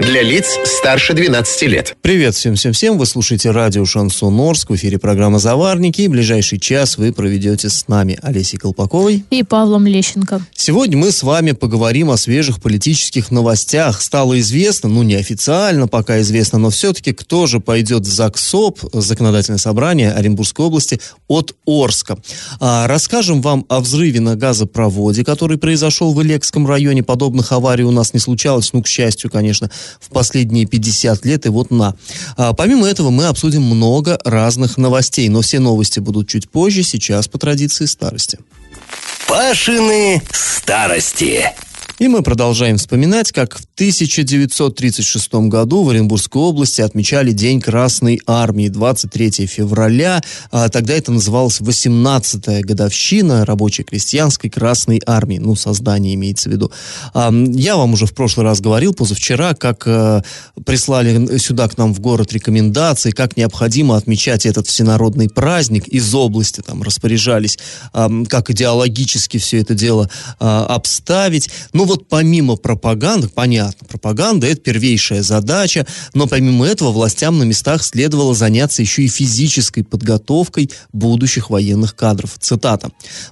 Для лиц старше 12 лет. Привет всем-всем-всем. Вы слушаете радио «Шансон Орск». В эфире программа «Заварники». И ближайший час вы проведете с нами Олесей Колпаковой и Павлом Лещенко. Сегодня мы с вами поговорим о свежих политических новостях. Стало известно, ну неофициально пока известно, но все-таки кто же пойдет в ЗАГСОП, законодательное собрание Оренбургской области от Орска. А, расскажем вам о взрыве на газопроводе, который произошел в Илекском районе. Подобных аварий у нас не случалось, ну, к счастью, конечно, в последние 50 лет, и вот на. А, помимо этого мы обсудим много разных новостей, но все новости будут чуть позже, сейчас по традиции старости. Пашины старости. И мы продолжаем вспоминать, как в 1936 году в Оренбургской области отмечали День Красной Армии, 23 февраля. А тогда это называлось 18-я годовщина рабочей крестьянской Красной Армии. Ну, создание имеется в виду. А, я вам уже в прошлый раз говорил, позавчера, как а, прислали сюда к нам в город рекомендации, как необходимо отмечать этот всенародный праздник из области, там распоряжались, а, как идеологически все это дело а, обставить. Ну, вот помимо пропаганды, понятно, пропаганда – это первейшая задача, но помимо этого властям на местах следовало заняться еще и физической подготовкой будущих военных кадров. Цитата.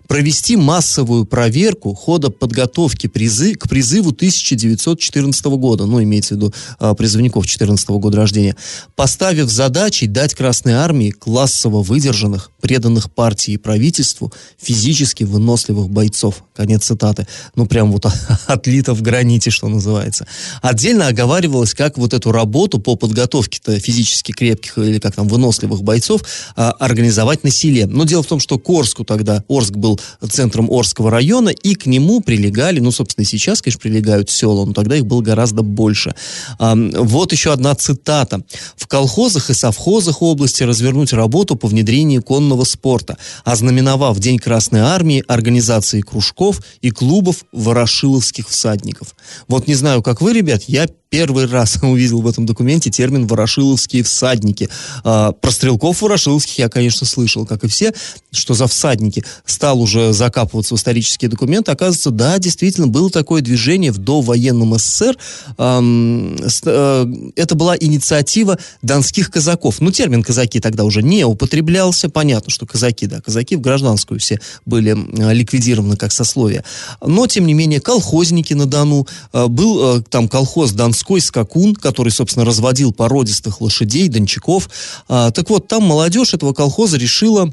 «Провести массовую проверку хода подготовки призы, к призыву 1914 года», ну, имеется в виду а, призывников 14 года рождения, поставив задачей дать Красной Армии классово выдержанных, преданных партии и правительству, физически выносливых бойцов. Конец цитаты. Ну, прям вот отлито в граните, что называется. Отдельно оговаривалось, как вот эту работу по подготовке физически крепких или как там выносливых бойцов а, организовать на селе. Но дело в том, что к Орску тогда, Орск был центром Орского района, и к нему прилегали, ну, собственно, и сейчас, конечно, прилегают села, но тогда их было гораздо больше. А, вот еще одна цитата. В колхозах и совхозах области развернуть работу по внедрению конного спорта, ознаменовав День Красной Армии организации кружков и клубов ворошиловских ворошиловских всадников. Вот не знаю, как вы, ребят, я первый раз увидел в этом документе термин «ворошиловские всадники». А, про стрелков ворошиловских я, конечно, слышал, как и все, что за всадники. Стал уже закапываться в исторические документы. Оказывается, да, действительно, было такое движение в довоенном СССР. Э, это была инициатива донских казаков. Ну, термин «казаки» тогда уже не употреблялся. Понятно, что казаки, да, казаки в гражданскую все были э, ликвидированы как сословие. Но, тем не менее, колхозники на Дону. Э, был там колхоз Дон донской скакун, который, собственно, разводил породистых лошадей, дончаков. А, так вот, там молодежь этого колхоза решила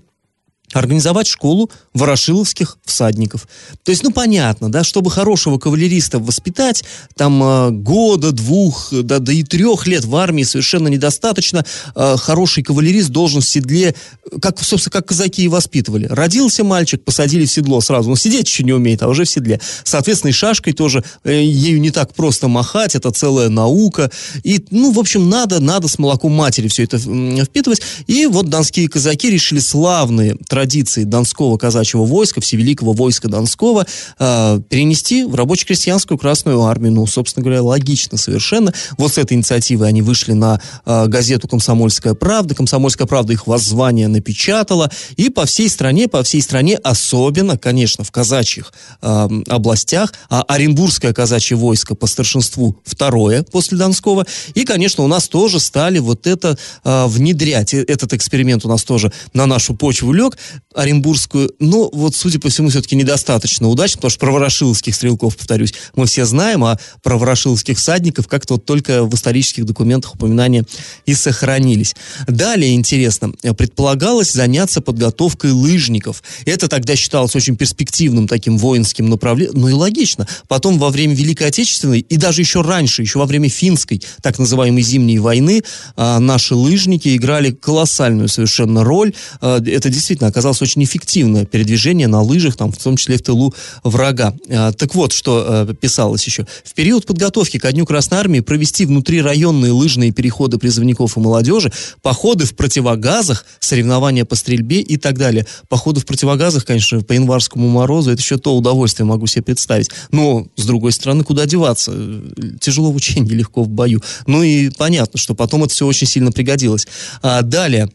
организовать школу ворошиловских всадников. То есть, ну, понятно, да, чтобы хорошего кавалериста воспитать, там э, года, двух, да, да и трех лет в армии совершенно недостаточно. Э, хороший кавалерист должен в седле, как, собственно, как казаки и воспитывали. Родился мальчик, посадили в седло сразу. Он сидеть еще не умеет, а уже в седле. Соответственно, и шашкой тоже, э, ею не так просто махать, это целая наука. И, ну, в общем, надо, надо с молоком матери все это впитывать. И вот донские казаки решили славные традиции Донского казачьего войска, Всевеликого войска Донского, э, перенести в рабоче-крестьянскую Красную Армию. Ну, собственно говоря, логично совершенно. Вот с этой инициативой они вышли на э, газету «Комсомольская правда». «Комсомольская правда» их воззвание напечатала. И по всей стране, по всей стране, особенно, конечно, в казачьих э, областях, а Оренбургское казачье войско по старшинству второе после Донского. И, конечно, у нас тоже стали вот это э, внедрять. Этот эксперимент у нас тоже на нашу почву лег. Оренбургскую, но вот, судя по всему, все-таки недостаточно удачно, потому что про ворошиловских стрелков, повторюсь, мы все знаем, а про ворошиловских всадников как-то вот только в исторических документах упоминания и сохранились. Далее, интересно, предполагалось заняться подготовкой лыжников. Это тогда считалось очень перспективным таким воинским направлением, ну и логично. Потом во время Великой Отечественной и даже еще раньше, еще во время финской, так называемой зимней войны, а, наши лыжники играли колоссальную совершенно роль. А, это действительно оказалось оказалось очень эффективное передвижение на лыжах, там, в том числе в тылу врага. А, так вот, что э, писалось еще. В период подготовки ко Дню Красной Армии провести внутрирайонные лыжные переходы призывников и молодежи, походы в противогазах, соревнования по стрельбе и так далее. Походы в противогазах, конечно, по январскому морозу, это еще то удовольствие могу себе представить. Но, с другой стороны, куда деваться? Тяжело в учении, легко в бою. Ну и понятно, что потом это все очень сильно пригодилось. А, далее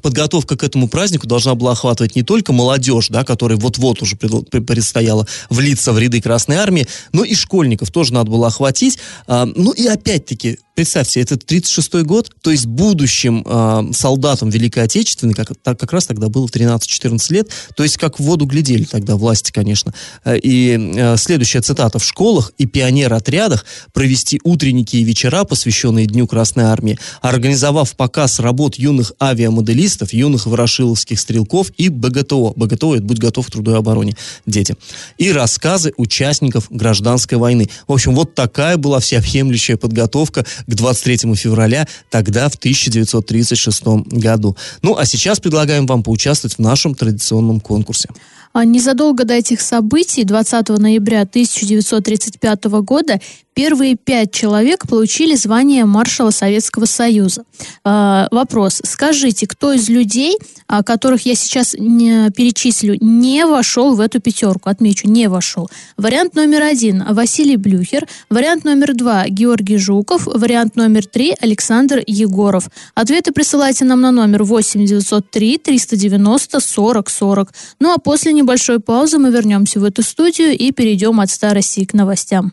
подготовка к этому празднику должна была охватывать не только молодежь, да, которой вот-вот уже предстояло влиться в ряды Красной Армии, но и школьников тоже надо было охватить. А, ну и опять-таки Представьте, это 36-й год, то есть будущим э, солдатам Великой Отечественной, как, так, как раз тогда было 13-14 лет, то есть как в воду глядели тогда власти, конечно. Э, и э, следующая цитата. В школах и пионер-отрядах провести утренники и вечера, посвященные Дню Красной Армии, организовав показ работ юных авиамоделистов, юных ворошиловских стрелков и БГТО. БГТО – это «Будь готов к труду и обороне, дети». И рассказы участников гражданской войны. В общем, вот такая была всеобъемлющая подготовка к 23 февраля, тогда в 1936 году. Ну, а сейчас предлагаем вам поучаствовать в нашем традиционном конкурсе. А незадолго до этих событий, 20 ноября 1935 года, первые пять человек получили звание маршала Советского Союза. Э, вопрос. Скажите, кто из людей, которых я сейчас не перечислю, не вошел в эту пятерку? Отмечу, не вошел. Вариант номер один – Василий Блюхер. Вариант номер два – Георгий Жуков. Вариант номер три – Александр Егоров. Ответы присылайте нам на номер 8 903 390 40 40. Ну а после небольшой паузы мы вернемся в эту студию и перейдем от старости к новостям.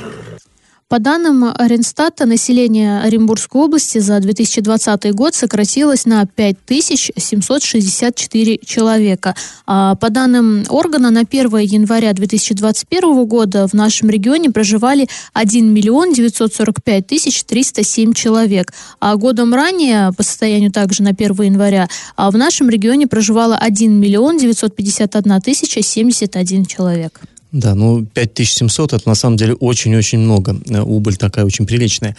По данным Ренстата, население Оренбургской области за 2020 год сократилось на 5764 человека. А по данным органа, на 1 января 2021 года в нашем регионе проживали 1 миллион 945 тысяч 307 человек. А годом ранее, по состоянию также на 1 января, а в нашем регионе проживало 1 миллион 951 тысяча 71 человек. Да, ну 5700 это на самом деле очень-очень много. Э, убыль такая очень приличная.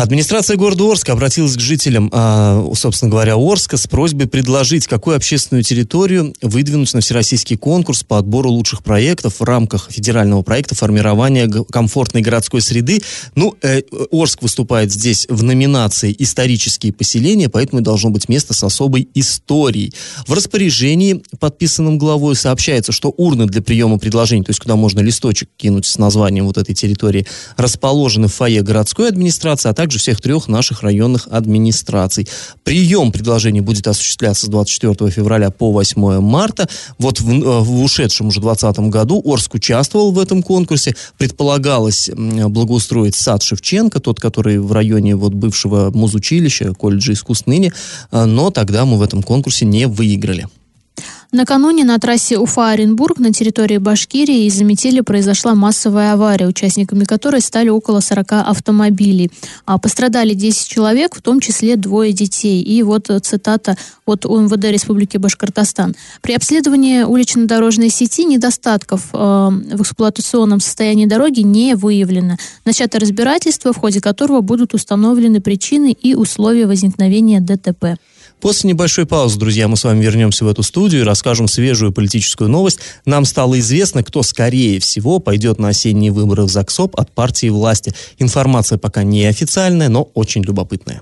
Администрация города Орска обратилась к жителям, а, собственно говоря, Орска с просьбой предложить, какую общественную территорию выдвинуть на всероссийский конкурс по отбору лучших проектов в рамках федерального проекта формирования комфортной городской среды. Ну, э, Орск выступает здесь в номинации «Исторические поселения», поэтому должно быть место с особой историей. В распоряжении, подписанном главой, сообщается, что урны для приема предложений, то есть куда можно листочек кинуть с названием вот этой территории, расположены в фойе городской администрации, а также также всех трех наших районных администраций. Прием предложений будет осуществляться с 24 февраля по 8 марта. Вот в, э, в ушедшем уже 2020 году Орск участвовал в этом конкурсе. Предполагалось благоустроить сад Шевченко, тот, который в районе вот бывшего музучилища, колледжа искусств ныне, э, но тогда мы в этом конкурсе не выиграли. Накануне на трассе Уфа-Оренбург на территории Башкирии из-за метели произошла массовая авария, участниками которой стали около 40 автомобилей. А пострадали 10 человек, в том числе двое детей. И вот цитата от УМВД Республики Башкортостан. При обследовании улично-дорожной сети недостатков э, в эксплуатационном состоянии дороги не выявлено. Начато разбирательство, в ходе которого будут установлены причины и условия возникновения ДТП. После небольшой паузы, друзья, мы с вами вернемся в эту студию и расскажем свежую политическую новость. Нам стало известно, кто скорее всего пойдет на осенние выборы в ЗАГСОП от партии власти. Информация пока не официальная, но очень любопытная.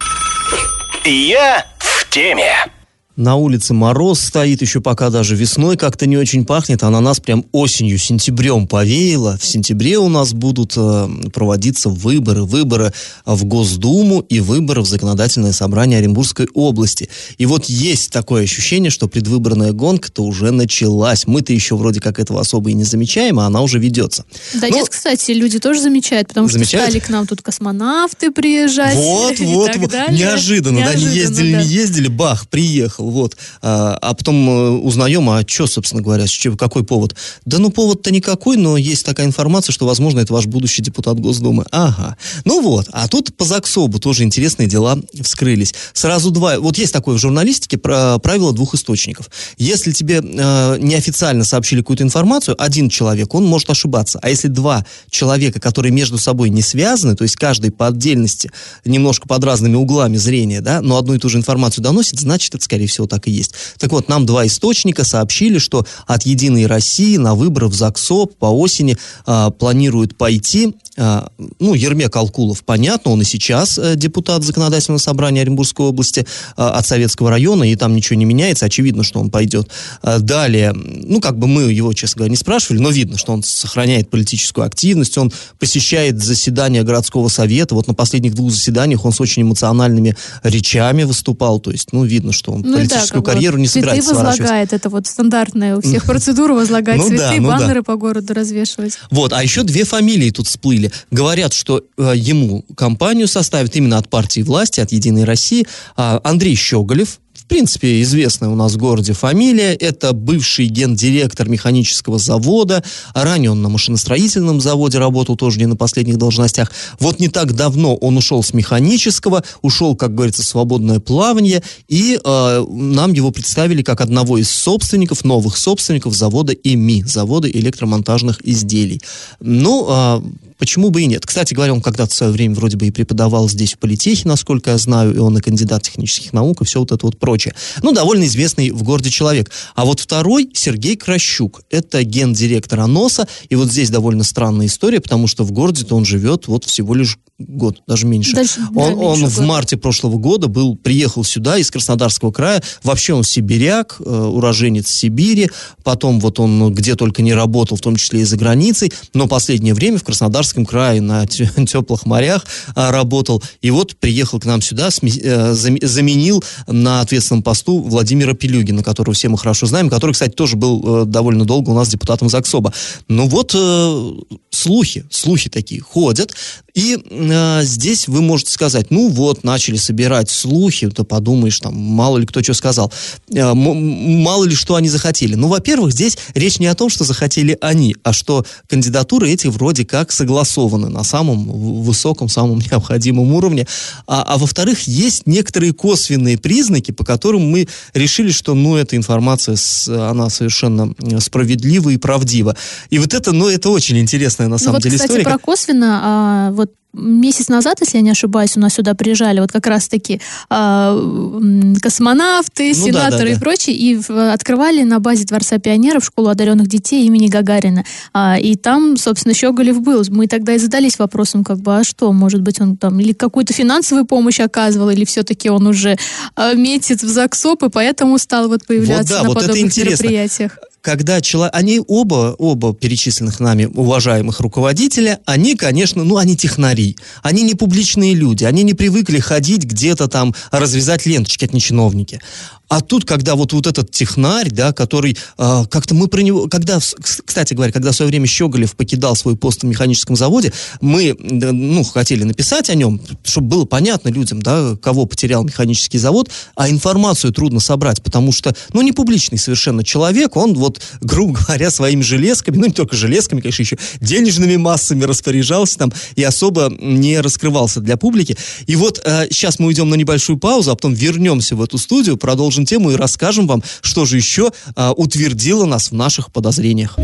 Я в теме. На улице мороз стоит, еще пока даже весной как-то не очень пахнет, а на нас прям осенью, сентябрем повеяло. В сентябре у нас будут э, проводиться выборы. Выборы в Госдуму и выборы в Законодательное собрание Оренбургской области. И вот есть такое ощущение, что предвыборная гонка-то уже началась. Мы-то еще вроде как этого особо и не замечаем, а она уже ведется. Да Но... нет, кстати, люди тоже замечают, потому замечают? что стали к нам тут космонавты приезжать. Вот, вот, вот. Неожиданно, неожиданно, да, не ездили, да. не ездили, бах, приехал вот. А, а потом э, узнаем, а что, собственно говоря, что, какой повод? Да ну повод-то никакой, но есть такая информация, что, возможно, это ваш будущий депутат Госдумы. Ага. Ну вот, а тут по ЗАГСОБу тоже интересные дела вскрылись. Сразу два, вот есть такое в журналистике правило двух источников. Если тебе э, неофициально сообщили какую-то информацию, один человек, он может ошибаться. А если два человека, которые между собой не связаны, то есть каждый по отдельности, немножко под разными углами зрения, да, но одну и ту же информацию доносит, значит, это, скорее всего, так и есть. Так вот, нам два источника сообщили, что от «Единой России» на выборы в ЗАГСОП по осени э, планируют пойти а, ну, Ермек Алкулов, понятно, он и сейчас э, депутат законодательного собрания Оренбургской области а, от Советского района, и там ничего не меняется, очевидно, что он пойдет. Далее, ну, как бы мы его, честно говоря, не спрашивали, но видно, что он сохраняет политическую активность, он посещает заседания городского совета, вот на последних двух заседаниях он с очень эмоциональными речами выступал, то есть, ну, видно, что он ну, политическую да, карьеру не собирается возлагает, это вот стандартная у всех процедура возлагать ну цветы, ну баннеры по городу развешивать. Вот, а еще две фамилии тут всплыли. Говорят, что э, ему компанию составит именно от партии власти, от «Единой России» э, Андрей Щеголев, принципе, известная у нас в городе фамилия. Это бывший гендиректор механического завода. Ранее он на машиностроительном заводе работал, тоже не на последних должностях. Вот не так давно он ушел с механического, ушел, как говорится, в свободное плавание, и э, нам его представили как одного из собственников, новых собственников завода ИМИ, завода электромонтажных изделий. Ну, э, почему бы и нет. Кстати говоря, он когда-то в свое время вроде бы и преподавал здесь в политехе, насколько я знаю, и он и кандидат технических наук, и все вот это вот прочее. Ну, довольно известный в городе человек. А вот второй, Сергей Кращук, это гендиректор АНОСа, и вот здесь довольно странная история, потому что в городе-то он живет вот всего лишь год, даже меньше. Дальше, он да, он в марте прошлого года был, приехал сюда из Краснодарского края. Вообще он сибиряк, э, уроженец Сибири. Потом вот он где только не работал, в том числе и за границей. Но последнее время в Краснодарском крае на теплых морях э, работал. И вот приехал к нам сюда, э, заменил на ответственном посту Владимира Пелюгина, которого все мы хорошо знаем, который, кстати, тоже был э, довольно долго у нас депутатом ЗАГСОБа. Ну вот э, слухи, слухи такие ходят. И э, здесь вы можете сказать, ну вот, начали собирать слухи, то подумаешь, там, мало ли кто что сказал, э, мало ли что они захотели. Ну, во-первых, здесь речь не о том, что захотели они, а что кандидатуры эти вроде как согласованы на самом высоком, самом необходимом уровне. А, а во-вторых, есть некоторые косвенные признаки, по которым мы решили, что, ну, эта информация, она совершенно справедлива и правдива. И вот это, ну, это очень интересная на самом ну, деле вот, кстати, история. про косвенно, а, вот месяц назад, если я не ошибаюсь, у нас сюда приезжали вот как раз-таки э, космонавты, ну, сенаторы да, да, да. и прочие, и в, открывали на базе Дворца пионеров школу одаренных детей имени Гагарина. А, и там, собственно, Щеголев был. Мы тогда и задались вопросом, как бы, а что, может быть, он там или какую-то финансовую помощь оказывал, или все-таки он уже э, метит в ЗАГСОП, и поэтому стал вот появляться вот, да, на вот подобных мероприятиях когда человек, они оба, оба перечисленных нами уважаемых руководителя, они, конечно, ну, они технари, они не публичные люди, они не привыкли ходить где-то там, развязать ленточки, от не чиновники. А тут, когда вот, вот этот технарь, да, который э, как-то мы про него, когда, кстати говоря, когда в свое время Щеголев покидал свой пост в механическом заводе, мы, ну, хотели написать о нем, чтобы было понятно людям, да, кого потерял механический завод, а информацию трудно собрать, потому что, ну, не публичный совершенно человек, он вот, грубо говоря, своими железками, ну, не только железками, конечно, еще денежными массами распоряжался там и особо не раскрывался для публики. И вот э, сейчас мы уйдем на небольшую паузу, а потом вернемся в эту студию, продолжим продолжим тему и расскажем вам, что же еще а, утвердило нас в наших подозрениях.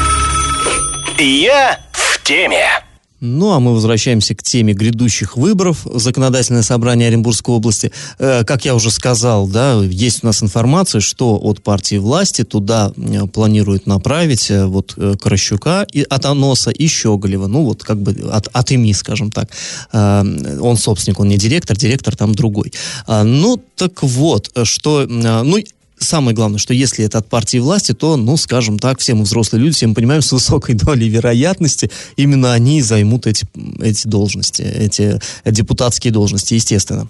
Я в теме. Ну, а мы возвращаемся к теме грядущих выборов в Законодательное собрание Оренбургской области. Э, как я уже сказал, да, есть у нас информация, что от партии власти туда планируют направить э, вот э, Кращука и, от Аноса и Щеголева. Ну, вот как бы от, от ИМИ, скажем так. Он собственник, он не директор, директор там другой. Э, ну, так вот, что... Ну, самое главное, что если это от партии власти, то, ну, скажем так, все мы взрослые люди, все мы понимаем, с высокой долей вероятности именно они займут эти, эти должности, эти депутатские должности, естественно.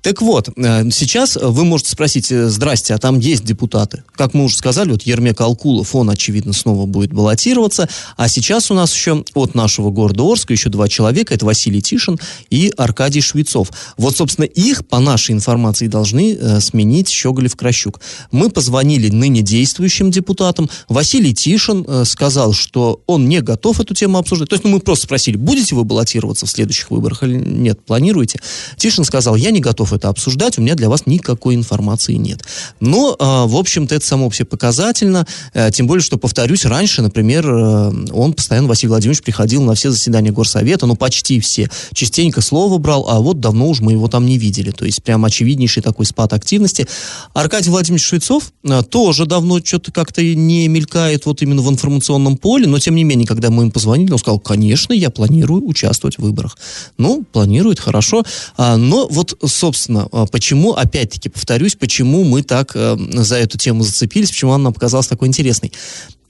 Так вот, э, сейчас вы можете спросить, э, здрасте, а там есть депутаты? Как мы уже сказали, вот Ермек Алкулов, он, очевидно, снова будет баллотироваться, а сейчас у нас еще от нашего города Орска еще два человека, это Василий Тишин и Аркадий Швецов. Вот, собственно, их, по нашей информации, должны э, сменить Щеголев-Кращук. Мы позвонили ныне действующим депутатам. Василий Тишин э, сказал, что он не готов эту тему обсуждать. То есть ну, мы просто спросили, будете вы баллотироваться в следующих выборах или нет, планируете? Тишин сказал, я не готов это обсуждать, у меня для вас никакой информации нет. Но, э, в общем-то, это само все показательно, э, тем более, что, повторюсь, раньше, например, он постоянно, Василий Владимирович, приходил на все заседания Горсовета, ну, почти все, частенько слово брал, а вот давно уж мы его там не видели. То есть прям очевиднейший такой спад активности. Аркадий Владимирович Швецов э, тоже давно что-то как-то не мелькает вот именно в информационном поле, но тем не менее, когда мы им позвонили, он сказал, конечно, я планирую участвовать в выборах. Ну, планирует, хорошо. А, но вот, собственно, а, почему, опять-таки, повторюсь, почему мы так за эту тему зацепились, почему она нам показалась такой интересной.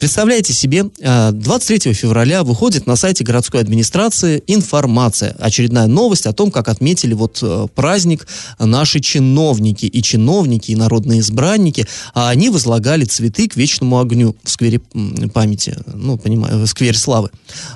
Представляете себе, 23 э, февраля выходит на сайте городской администрации информация, очередная новость о том, как отметили вот э, праздник наши чиновники и чиновники, и народные избранники, а они возлагали цветы к вечному огню в сквере памяти, ну, понимаю, в сквере славы.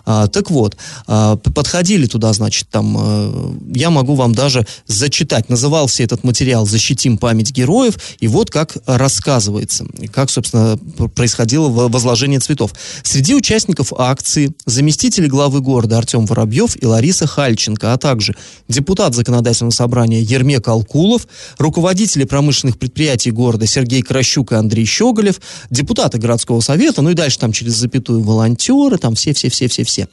А, так вот, а, подходили туда, значит, там, а, я могу вам даже зачитать, назывался этот материал «Защитим память героев», и вот как рассказывается, как, собственно, происходило возложение возложения цветов. Среди участников акции заместители главы города Артем Воробьев и Лариса Хальченко, а также депутат законодательного собрания Ермек Алкулов, руководители промышленных предприятий города Сергей Кращук и Андрей Щеголев, депутаты городского совета, ну и дальше там через запятую волонтеры, там все-все-все-все-все.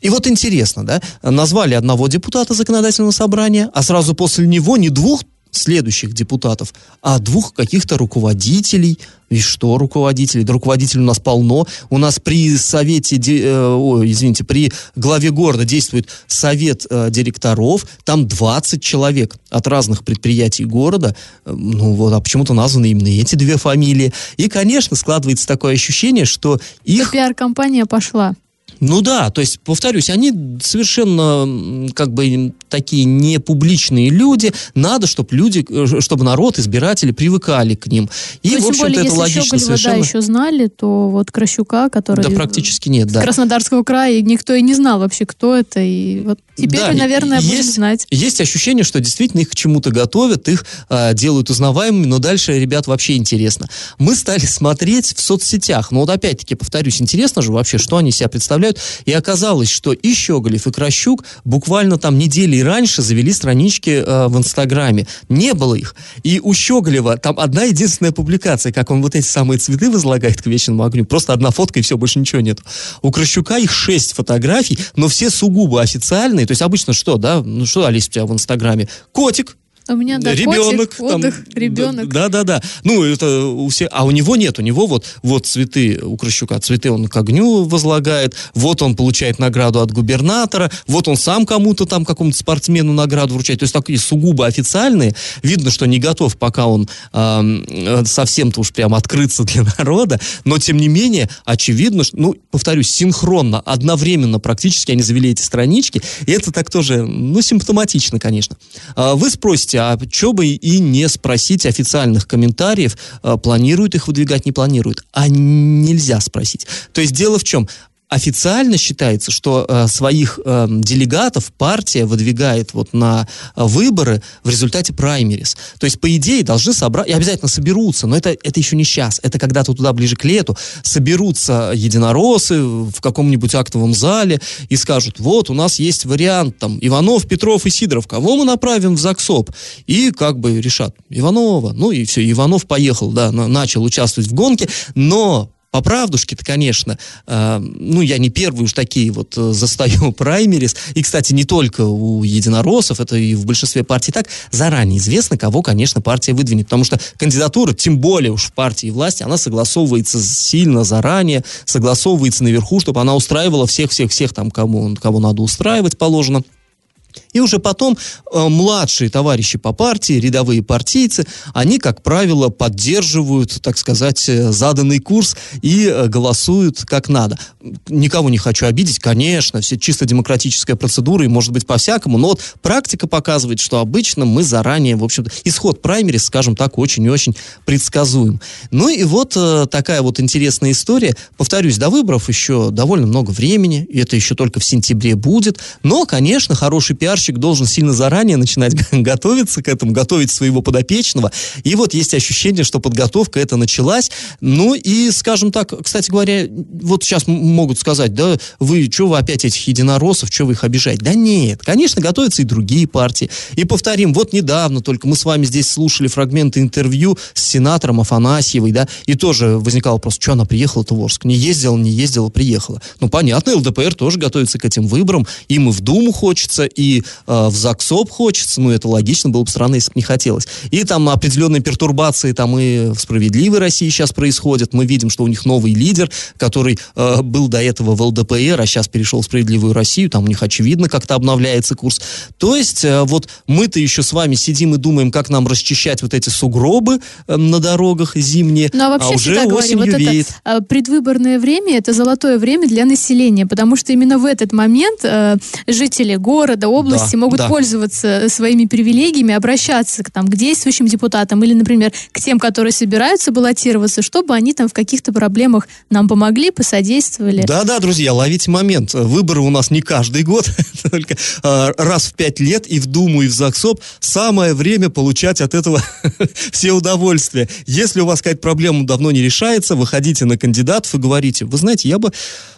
И вот интересно, да, назвали одного депутата законодательного собрания, а сразу после него не двух следующих депутатов, а двух каких-то руководителей. И что руководителей? Да руководителей у нас полно. У нас при совете, э, ой, извините, при главе города действует совет э, директоров. Там 20 человек от разных предприятий города. Э, ну вот, а почему-то названы именно эти две фамилии. И, конечно, складывается такое ощущение, что их... Пиар-компания пошла. Ну да, то есть, повторюсь, они совершенно как бы такие не публичные люди. Надо, чтобы люди, э, чтобы народ, избиратели привыкали к ним. И, ну, в общем-то, это логично Щеголева, совершенно. Да, еще знали, то вот Кращука, который... Да, практически нет, да. Краснодарского края, никто и не знал вообще, кто это. И вот теперь, да, наверное, есть, будем знать. Есть ощущение, что действительно их к чему-то готовят, их э, делают узнаваемыми, но дальше, ребят, вообще интересно. Мы стали смотреть в соцсетях. Но вот опять-таки, повторюсь, интересно же вообще, что они себя представляют представляют. И оказалось, что и Щеголев, и Кращук буквально там недели раньше завели странички э, в Инстаграме. Не было их. И у Щеголева там одна единственная публикация, как он вот эти самые цветы возлагает к вечному огню. Просто одна фотка, и все, больше ничего нет. У Кращука их шесть фотографий, но все сугубо официальные. То есть обычно что, да? Ну что, Алис, у тебя в Инстаграме? Котик, у меня, да, ребенок, котик, отдых, там, ребенок. Да, да, да. Ну, это у всех, а у него нет, у него вот, вот цветы у Крыщука, цветы он к огню возлагает, вот он получает награду от губернатора, вот он сам кому-то там, какому-то спортсмену награду вручает. То есть такие сугубо официальные. Видно, что не готов пока он э, совсем-то уж прям открыться для народа, но тем не менее, очевидно, что, ну, повторюсь, синхронно, одновременно практически они завели эти странички, и это так тоже, ну, симптоматично, конечно. А вы спросите, спросите, а что бы и не спросить официальных комментариев, э, планируют их выдвигать, не планируют. А нельзя спросить. То есть дело в чем? Официально считается, что э, своих э, делегатов партия выдвигает вот на э, выборы в результате праймерис. То есть, по идее, должны собрать, и обязательно соберутся, но это, это еще не сейчас, это когда-то туда ближе к лету, соберутся единороссы в каком-нибудь актовом зале и скажут, вот, у нас есть вариант, там, Иванов, Петров и Сидоров, кого мы направим в ЗАГСОП? И как бы решат, Иванова, ну и все, Иванов поехал, да, начал участвовать в гонке, но по правдушке-то, конечно, э, ну, я не первый уж такие вот э, застаю праймерис. И, кстати, не только у единороссов, это и в большинстве партий так, заранее известно, кого, конечно, партия выдвинет. Потому что кандидатура, тем более уж в партии власти, она согласовывается сильно заранее, согласовывается наверху, чтобы она устраивала всех-всех-всех там, кому, кого надо устраивать положено. И уже потом э, младшие товарищи по партии, рядовые партийцы, они, как правило, поддерживают, так сказать, э, заданный курс и э, голосуют как надо. Никого не хочу обидеть, конечно, все чисто демократическая процедура, и может быть по-всякому, но вот практика показывает, что обычно мы заранее, в общем-то, исход праймерис, скажем так, очень и очень предсказуем. Ну и вот э, такая вот интересная история. Повторюсь, до выборов еще довольно много времени, и это еще только в сентябре будет, но, конечно, хороший пиарщик должен сильно заранее начинать готовиться к этому, готовить своего подопечного. И вот есть ощущение, что подготовка это началась. Ну и, скажем так, кстати говоря, вот сейчас могут сказать, да, вы, что вы опять этих единороссов, что вы их обижаете? Да нет, конечно, готовятся и другие партии. И повторим, вот недавно только мы с вами здесь слушали фрагменты интервью с сенатором Афанасьевой, да, и тоже возникал вопрос, что она приехала-то в Орск? Не ездила, не ездила, приехала. Ну, понятно, ЛДПР тоже готовится к этим выборам, им и в Думу хочется, и э, в ЗАГСОП хочется, ну, это логично, было бы странно, если бы не хотелось. И там определенные пертурбации там и в «Справедливой России» сейчас происходят, мы видим, что у них новый лидер, который э, был до этого в ЛДПР, а сейчас перешел в «Справедливую Россию», там у них, очевидно, как-то обновляется курс. То есть, э, вот мы-то еще с вами сидим и думаем, как нам расчищать вот эти сугробы э, на дорогах зимние, ну, а, вообще а уже осенью говорим, вот веет. Это, э, предвыборное время – это золотое время для населения, потому что именно в этот момент э, жители города, области да, могут да. пользоваться своими привилегиями, обращаться к, там, к действующим депутатам или, например, к тем, которые собираются баллотироваться, чтобы они там в каких-то проблемах нам помогли, посодействовали. Да-да, друзья, ловите момент. Выборы у нас не каждый год, только э, раз в пять лет и в Думу, и в ЗАГСОП. Самое время получать от этого все удовольствия. Если у вас какая-то проблема давно не решается, выходите на кандидатов и говорите, вы знаете, я бы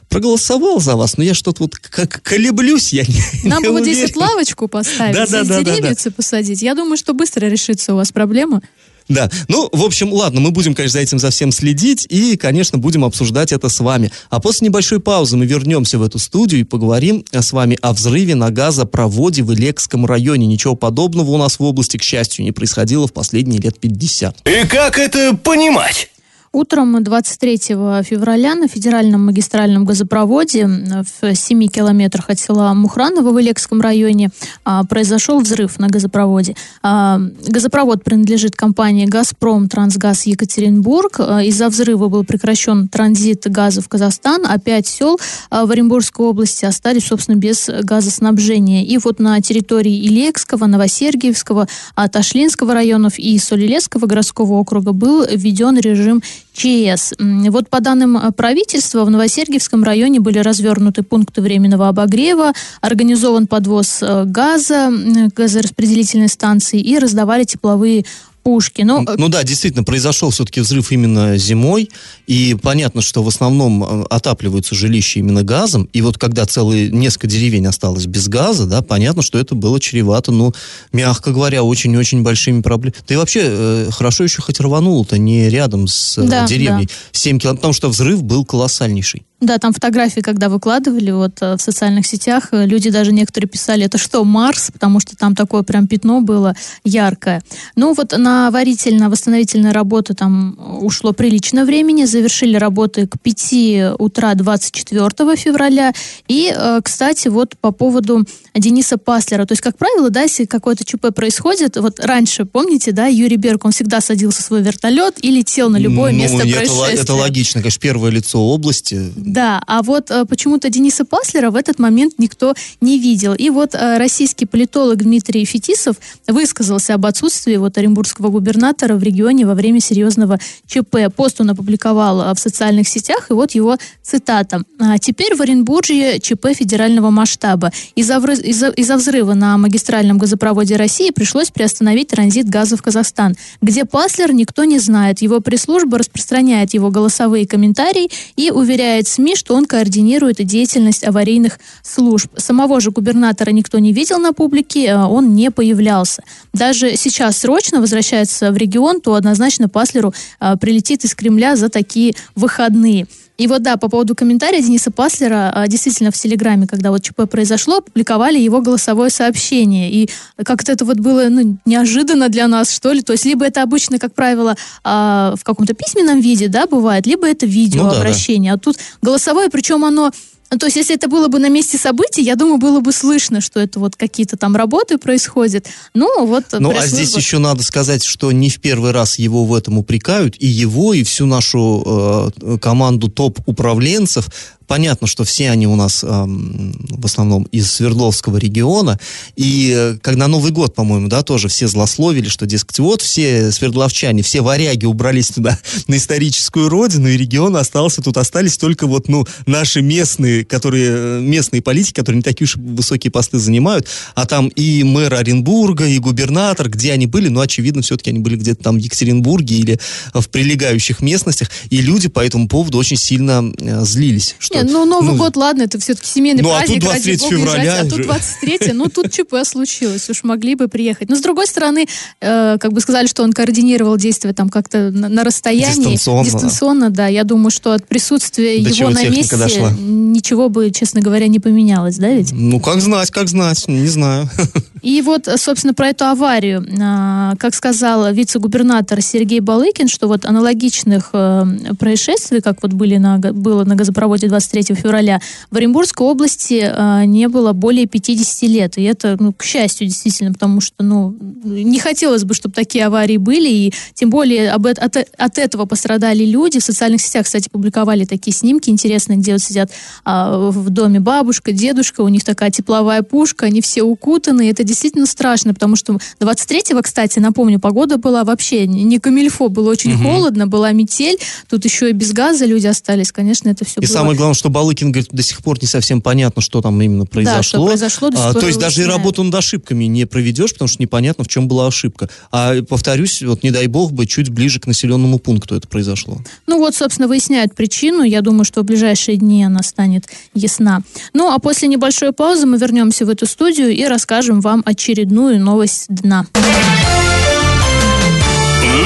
проголосовал за вас, но я что-то вот как колеблюсь, я не Нам не бы вот здесь вот лавочку поставить, да, здесь да, да, деревья да, да. посадить. Я думаю, что быстро решится у вас проблема. Да, ну, в общем, ладно, мы будем, конечно, за этим за всем следить и, конечно, будем обсуждать это с вами. А после небольшой паузы мы вернемся в эту студию и поговорим с вами о взрыве на газопроводе в Илекском районе. Ничего подобного у нас в области, к счастью, не происходило в последние лет 50. И как это понимать? Утром 23 февраля на федеральном магистральном газопроводе в 7 километрах от села Мухраново в Илекском районе а, произошел взрыв на газопроводе. А, газопровод принадлежит компании «Газпром Трансгаз Екатеринбург». А, из-за взрыва был прекращен транзит газа в Казахстан, а пять сел в Оренбургской области остались, собственно, без газоснабжения. И вот на территории Илекского, Новосергиевского, Ташлинского районов и Солилецкого городского округа был введен режим ЧС. Вот по данным э, правительства, в Новосергиевском районе были развернуты пункты временного обогрева, организован подвоз э, газа, газораспределительной станции и раздавали тепловые пушки. Ну, ну да, действительно, произошел все-таки взрыв именно зимой, и понятно, что в основном э, отапливаются жилища именно газом, и вот когда целые несколько деревень осталось без газа, да, понятно, что это было чревато, ну, мягко говоря, очень-очень большими проблемами. И вообще, э, хорошо еще хоть рвануло-то не рядом с э, да, деревней, да. 7 километров, потому что взрыв был колоссальнейший. Да, там фотографии, когда выкладывали вот э, в социальных сетях, э, люди даже некоторые писали, это что, Марс? Потому что там такое прям пятно было яркое. Ну вот на варительно-восстановительные работы там ушло прилично времени, завершили работы к 5 утра 24 февраля. И, э, кстати, вот по поводу Дениса Паслера, то есть, как правило, да, если какое-то ЧП происходит, вот раньше, помните, да, Юрий Берг, он всегда садился в свой вертолет и летел на любое ну, место это, происшествия. Это логично, конечно, первое лицо области да, а вот э, почему-то Дениса Паслера в этот момент никто не видел. И вот э, российский политолог Дмитрий Фетисов высказался об отсутствии вот оренбургского губернатора в регионе во время серьезного ЧП. Пост он опубликовал э, в социальных сетях, и вот его цитата. «А «Теперь в Оренбурге ЧП федерального масштаба. Из-за из из взрыва на магистральном газопроводе России пришлось приостановить транзит газа в Казахстан. Где Паслер, никто не знает. Его пресс-служба распространяет его голосовые комментарии и уверяет СМИ, что он координирует деятельность аварийных служб. Самого же губернатора никто не видел на публике, а он не появлялся. Даже сейчас срочно возвращается в регион, то однозначно Паслеру а, прилетит из Кремля за такие выходные. И вот да, по поводу комментария Дениса Паслера, а, действительно в Телеграме, когда вот ЧП произошло, публиковали его голосовое сообщение. И как-то это вот было ну, неожиданно для нас, что ли. То есть либо это обычно, как правило, а, в каком-то письменном виде, да, бывает, либо это видеообращение. Ну, да, да. А тут голосовое, причем оно ну, то есть, если это было бы на месте событий, я думаю, было бы слышно, что это вот какие-то там работы происходят. Ну, вот... Ну, а здесь еще надо сказать, что не в первый раз его в этом упрекают, и его, и всю нашу э, команду топ-управленцев понятно, что все они у нас эм, в основном из Свердловского региона, и э, когда Новый год, по-моему, да, тоже все злословили, что, дескать, вот все свердловчане, все варяги убрались туда на историческую родину, и регион остался, тут остались только вот, ну, наши местные, которые, э, местные политики, которые не такие уж высокие посты занимают, а там и мэр Оренбурга, и губернатор, где они были, ну, очевидно, все-таки они были где-то там в Екатеринбурге или в прилегающих местностях, и люди по этому поводу очень сильно э, злились. Что, Нет, ну, Новый ну, год, ладно, это все-таки семейный ну, праздник, а тут 23 ради бога, февраля езжать, а тут 23 ну, тут ЧП случилось, уж могли бы приехать. Но, с другой стороны, э, как бы сказали, что он координировал действия там как-то на, на расстоянии. Дистанционно. Дистанционно, да. Я думаю, что от присутствия До его на месте дошла? ничего бы, честно говоря, не поменялось, да ведь? Ну, как знать, как знать, не знаю. И вот, собственно, про эту аварию. А, как сказал вице-губернатор Сергей Балыкин, что вот аналогичных э, происшествий, как вот были на, было на газопроводе 23 февраля, в Оренбургской области э, не было более 50 лет. И это, ну, к счастью, действительно, потому что, ну, не хотелось бы, чтобы такие аварии были, и тем более об, от, от этого пострадали люди. В социальных сетях, кстати, публиковали такие снимки интересные, где вот сидят а, в доме бабушка, дедушка, у них такая тепловая пушка, они все укутаны. Это действительно страшно, потому что 23-го, кстати, напомню, погода была вообще не камильфо, было очень угу. холодно, была метель, тут еще и без газа люди остались, конечно, это все И было... самое главное, что Балыкин говорит, до сих пор не совсем понятно, что там именно произошло. Да, что произошло, а, То есть даже и работу над ошибками не проведешь, потому что непонятно, в чем была ошибка. А, повторюсь, вот не дай бог бы чуть ближе к населенному пункту это произошло. Ну вот, собственно, выясняют причину. Я думаю, что в ближайшие дни она станет ясна. Ну, а после небольшой паузы мы вернемся в эту студию и расскажем вам очередную новость дна.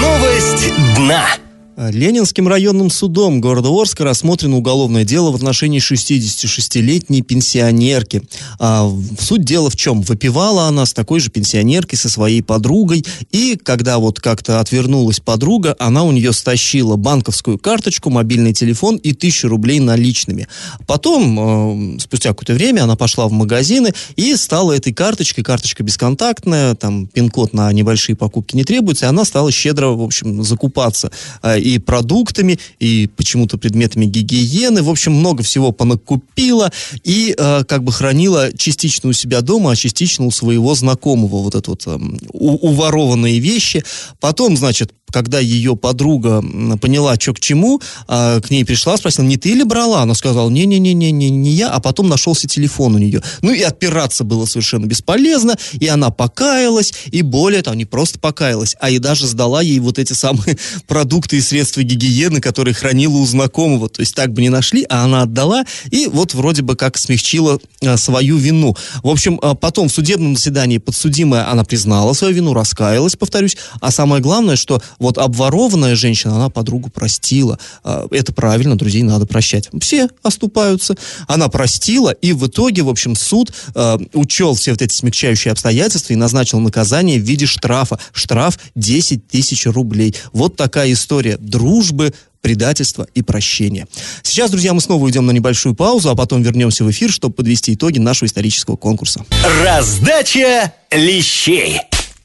Новость дна. Ленинским районным судом города Орска рассмотрено уголовное дело в отношении 66-летней пенсионерки. А, суть дела в чем? Выпивала она с такой же пенсионеркой, со своей подругой, и когда вот как-то отвернулась подруга, она у нее стащила банковскую карточку, мобильный телефон и тысячу рублей наличными. Потом, э, спустя какое-то время, она пошла в магазины и стала этой карточкой, карточка бесконтактная, там пин-код на небольшие покупки не требуется, и она стала щедро, в общем, закупаться. Э, и продуктами, и почему-то предметами гигиены. В общем, много всего понакупила и э, как бы хранила частично у себя дома, а частично у своего знакомого вот это вот э, уворованные вещи. Потом, значит, когда ее подруга поняла, что к чему, а, к ней пришла, спросила, не ты ли брала? Она сказала, не-не-не-не, не я, а потом нашелся телефон у нее. Ну и отпираться было совершенно бесполезно, и она покаялась, и более того, не просто покаялась, а и даже сдала ей вот эти самые продукты и средства гигиены, которые хранила у знакомого. То есть так бы не нашли, а она отдала, и вот вроде бы как смягчила а, свою вину. В общем, а, потом в судебном заседании подсудимая, она признала свою вину, раскаялась, повторюсь, а самое главное, что вот обворованная женщина, она подругу простила. А, это правильно, друзей надо прощать. Все оступаются. Она простила, и в итоге, в общем, суд э, учел все вот эти смягчающие обстоятельства и назначил наказание в виде штрафа. Штраф 10 тысяч рублей. Вот такая история дружбы, предательства и прощения. Сейчас, друзья, мы снова уйдем на небольшую паузу, а потом вернемся в эфир, чтобы подвести итоги нашего исторического конкурса. Раздача лещей.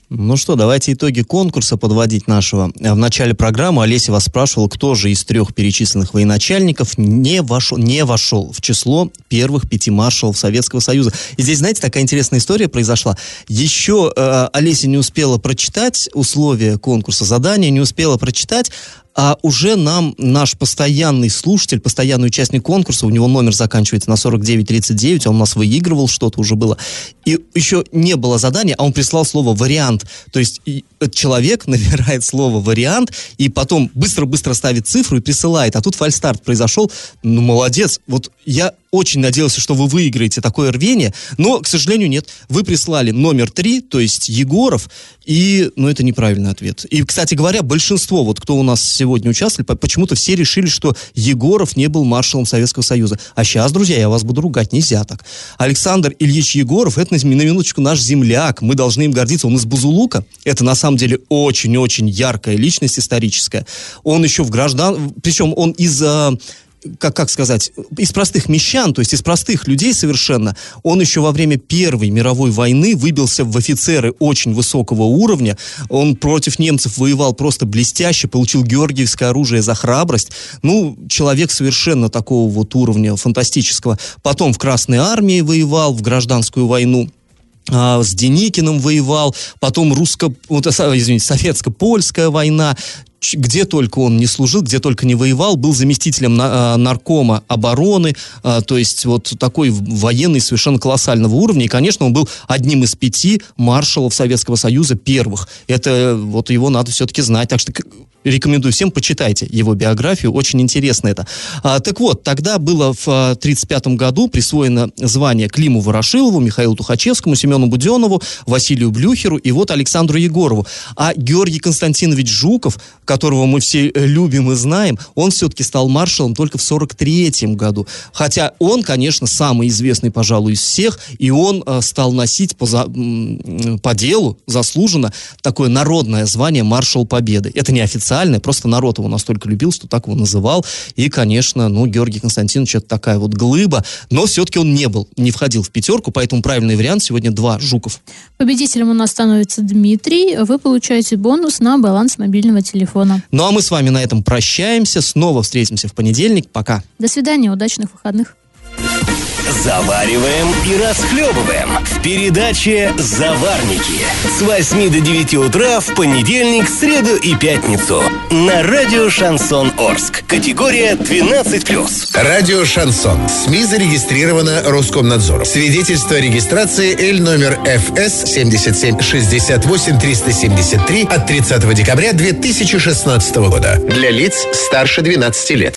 Ну что, давайте итоги конкурса подводить нашего. В начале программы Олеся вас спрашивала, кто же из трех перечисленных военачальников не вошел, не вошел в число первых пяти маршалов Советского Союза. И здесь, знаете, такая интересная история произошла. Еще э, Олеся не успела прочитать условия конкурса, задания, не успела прочитать, а уже нам наш постоянный слушатель, постоянный участник конкурса, у него номер заканчивается на 4939, он у нас выигрывал что-то уже было, и еще не было задания, а он прислал слово «вариант». То есть человек набирает слово «вариант», и потом быстро-быстро ставит цифру и присылает, а тут фальстарт произошел, ну, молодец. Вот я очень надеялся, что вы выиграете такое рвение, но, к сожалению, нет. Вы прислали номер три, то есть Егоров, и, ну, это неправильный ответ. И, кстати говоря, большинство, вот кто у нас сегодня участвовали, почему-то все решили, что Егоров не был маршалом Советского Союза. А сейчас, друзья, я вас буду ругать, нельзя так. Александр Ильич Егоров, это на минуточку наш земляк, мы должны им гордиться. Он из Бузулука, это на самом деле очень-очень яркая личность историческая. Он еще в граждан... Причем он из а, как, как сказать, из простых мещан, то есть из простых людей совершенно. Он еще во время Первой мировой войны выбился в офицеры очень высокого уровня. Он против немцев воевал просто блестяще, получил георгиевское оружие за храбрость. Ну, человек совершенно такого вот уровня фантастического. Потом в Красной армии воевал, в гражданскую войну а, с Деникиным воевал, потом русско, вот, извините, советско-польская война, где только он не служил, где только не воевал, был заместителем а, наркома обороны, а, то есть вот такой военный совершенно колоссального уровня. И, конечно, он был одним из пяти маршалов Советского Союза первых. Это вот его надо все-таки знать. Так что рекомендую всем, почитайте его биографию, очень интересно это. А, так вот, тогда было в 1935 а, году присвоено звание Климу Ворошилову, Михаилу Тухачевскому, Семену Буденову, Василию Блюхеру и вот Александру Егорову. А Георгий Константинович Жуков, которого мы все э, любим и знаем, он все-таки стал маршалом только в 1943 году. Хотя он, конечно, самый известный, пожалуй, из всех, и он э, стал носить по, за, по делу, заслуженно, такое народное звание маршал Победы. Это не официально официальное, просто народ его настолько любил, что так его называл. И, конечно, ну, Георгий Константинович это такая вот глыба, но все-таки он не был, не входил в пятерку, поэтому правильный вариант сегодня два Жуков. Победителем у нас становится Дмитрий. Вы получаете бонус на баланс мобильного телефона. Ну а мы с вами на этом прощаемся. Снова встретимся в понедельник. Пока. До свидания, удачных выходных. Завариваем и расхлебываем в передаче «Заварники» с 8 до 9 утра в понедельник, среду и пятницу на радио «Шансон Орск». Категория 12+. Радио «Шансон». СМИ зарегистрировано Роскомнадзором. Свидетельство о регистрации Л номер ФС 77 68 373 от 30 декабря 2016 года. Для лиц старше 12 лет.